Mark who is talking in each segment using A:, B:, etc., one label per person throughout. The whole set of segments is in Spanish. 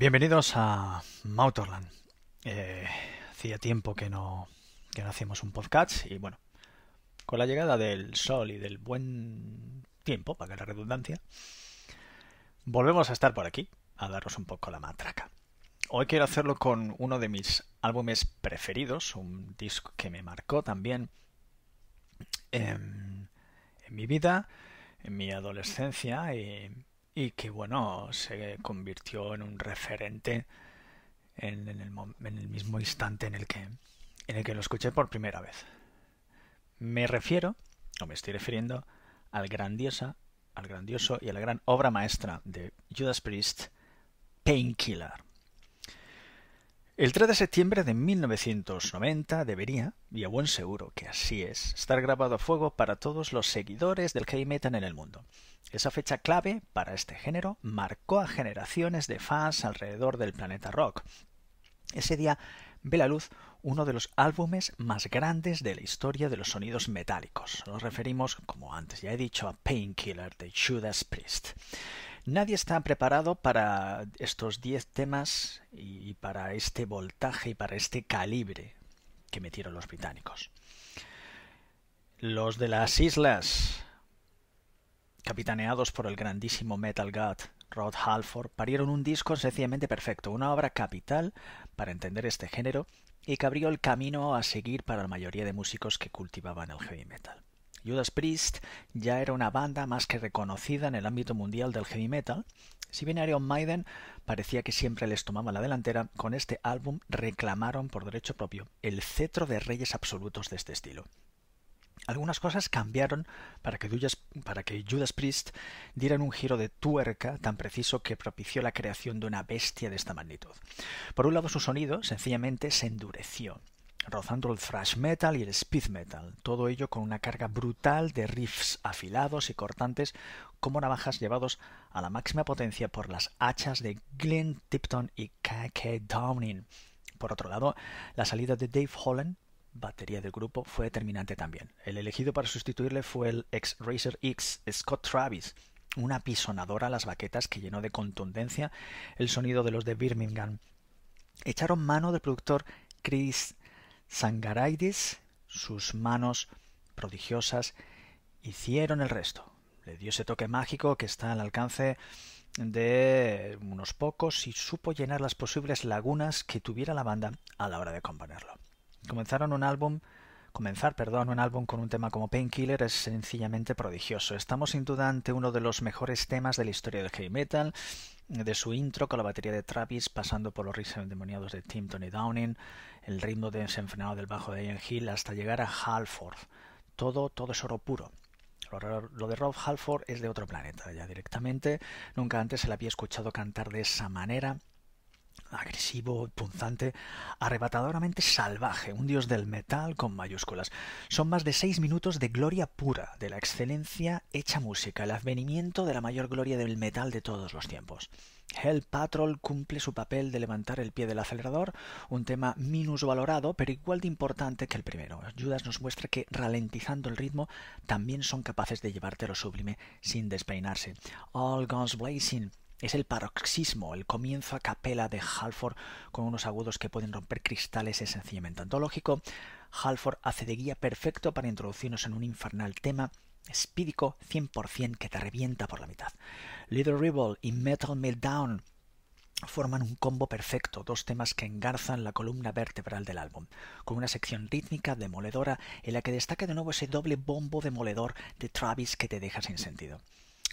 A: Bienvenidos a Mautorland. Eh, hacía tiempo que no, que no hacíamos un podcast y bueno, con la llegada del sol y del buen tiempo, para que la redundancia, volvemos a estar por aquí, a daros un poco la matraca. Hoy quiero hacerlo con uno de mis álbumes preferidos, un disco que me marcó también en, en mi vida, en mi adolescencia y y que bueno se convirtió en un referente en, el, en, el, mismo instante en el que en el que lo escuché por primera vez. Me refiero, o me estoy refiriendo, al grandiosa, al grandioso y a la gran obra maestra de Judas Priest, Painkiller. El 3 de septiembre de 1990 debería, y a buen seguro que así es, estar grabado a fuego para todos los seguidores del heavy metal en el mundo. Esa fecha clave para este género marcó a generaciones de fans alrededor del planeta rock. Ese día ve la luz uno de los álbumes más grandes de la historia de los sonidos metálicos. Nos referimos, como antes ya he dicho, a Painkiller de Judas Priest. Nadie está preparado para estos 10 temas y para este voltaje y para este calibre que metieron los británicos. Los de las islas capitaneados por el grandísimo Metal God Rod Halford, parieron un disco sencillamente perfecto, una obra capital para entender este género y que abrió el camino a seguir para la mayoría de músicos que cultivaban el heavy metal. Judas Priest ya era una banda más que reconocida en el ámbito mundial del heavy metal. Si bien Iron Maiden parecía que siempre les tomaba la delantera, con este álbum reclamaron por derecho propio el cetro de reyes absolutos de este estilo. Algunas cosas cambiaron para que, Judas, para que Judas Priest dieran un giro de tuerca tan preciso que propició la creación de una bestia de esta magnitud. Por un lado, su sonido sencillamente se endureció, rozando el thrash metal y el speed metal, todo ello con una carga brutal de riffs afilados y cortantes como navajas llevados a la máxima potencia por las hachas de Glenn Tipton y K.K. Downing. Por otro lado, la salida de Dave Holland batería del grupo, fue determinante también. El elegido para sustituirle fue el ex Racer X Scott Travis, una pisonadora a las baquetas que llenó de contundencia el sonido de los de Birmingham. Echaron mano del productor Chris Sangaraidis, sus manos prodigiosas hicieron el resto. Le dio ese toque mágico que está al alcance de unos pocos y supo llenar las posibles lagunas que tuviera la banda a la hora de componerlo. Comenzaron un álbum Comenzar, perdón, un álbum con un tema como Painkiller es sencillamente prodigioso. Estamos sin duda ante uno de los mejores temas de la historia del heavy metal, de su intro con la batería de Travis, pasando por los riffs endemoniados de Tim Tony Downing, el ritmo desenfrenado del bajo de Ian Hill, hasta llegar a Halford. Todo, todo es oro puro. Lo de Rob Halford es de otro planeta, ya directamente. Nunca antes se le había escuchado cantar de esa manera agresivo, punzante, arrebatadoramente salvaje, un dios del metal con mayúsculas. Son más de seis minutos de gloria pura, de la excelencia hecha música, el advenimiento de la mayor gloria del metal de todos los tiempos. Hell Patrol cumple su papel de levantar el pie del acelerador, un tema minusvalorado, pero igual de importante que el primero. Judas nos muestra que, ralentizando el ritmo, también son capaces de llevarte lo sublime sin despeinarse. All Guns Blazing es el paroxismo, el comienzo a capela de Halford con unos agudos que pueden romper cristales es sencillamente antológico. Halford hace de guía perfecto para introducirnos en un infernal tema espídico 100% que te revienta por la mitad. Little Rebel y Metal Meltdown forman un combo perfecto, dos temas que engarzan la columna vertebral del álbum, con una sección rítmica demoledora en la que destaca de nuevo ese doble bombo demoledor de Travis que te deja sin sentido.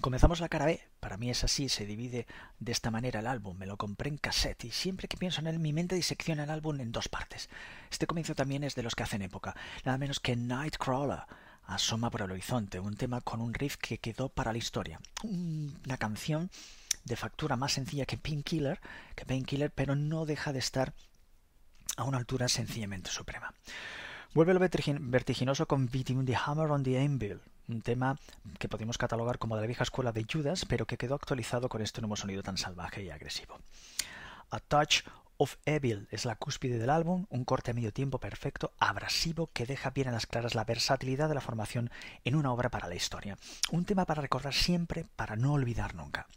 A: Comenzamos la cara B. Para mí es así, se divide de esta manera el álbum. Me lo compré en cassette y siempre que pienso en él, mi mente disecciona el álbum en dos partes. Este comienzo también es de los que hacen época, nada menos que Nightcrawler. Asoma por el horizonte, un tema con un riff que quedó para la historia. Una canción de factura más sencilla que Painkiller, que Painkiller, pero no deja de estar a una altura sencillamente suprema. Vuelve lo vertiginoso con Beating the Hammer on the Anvil, un tema que podemos catalogar como de la vieja escuela de Judas, pero que quedó actualizado con este nuevo sonido tan salvaje y agresivo. A Touch of Evil es la cúspide del álbum, un corte a medio tiempo perfecto, abrasivo, que deja bien a las claras la versatilidad de la formación en una obra para la historia. Un tema para recordar siempre, para no olvidar nunca.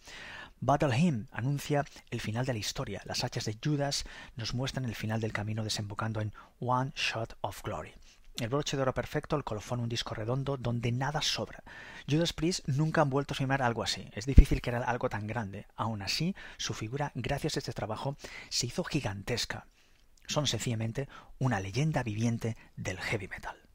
A: Battle Hymn anuncia el final de la historia. Las hachas de Judas nos muestran el final del camino desembocando en One Shot of Glory. El broche de oro perfecto, el colofón, un disco redondo donde nada sobra. Judas Priest nunca han vuelto a filmar algo así. Es difícil crear algo tan grande. Aún así, su figura, gracias a este trabajo, se hizo gigantesca. Son sencillamente una leyenda viviente del heavy metal.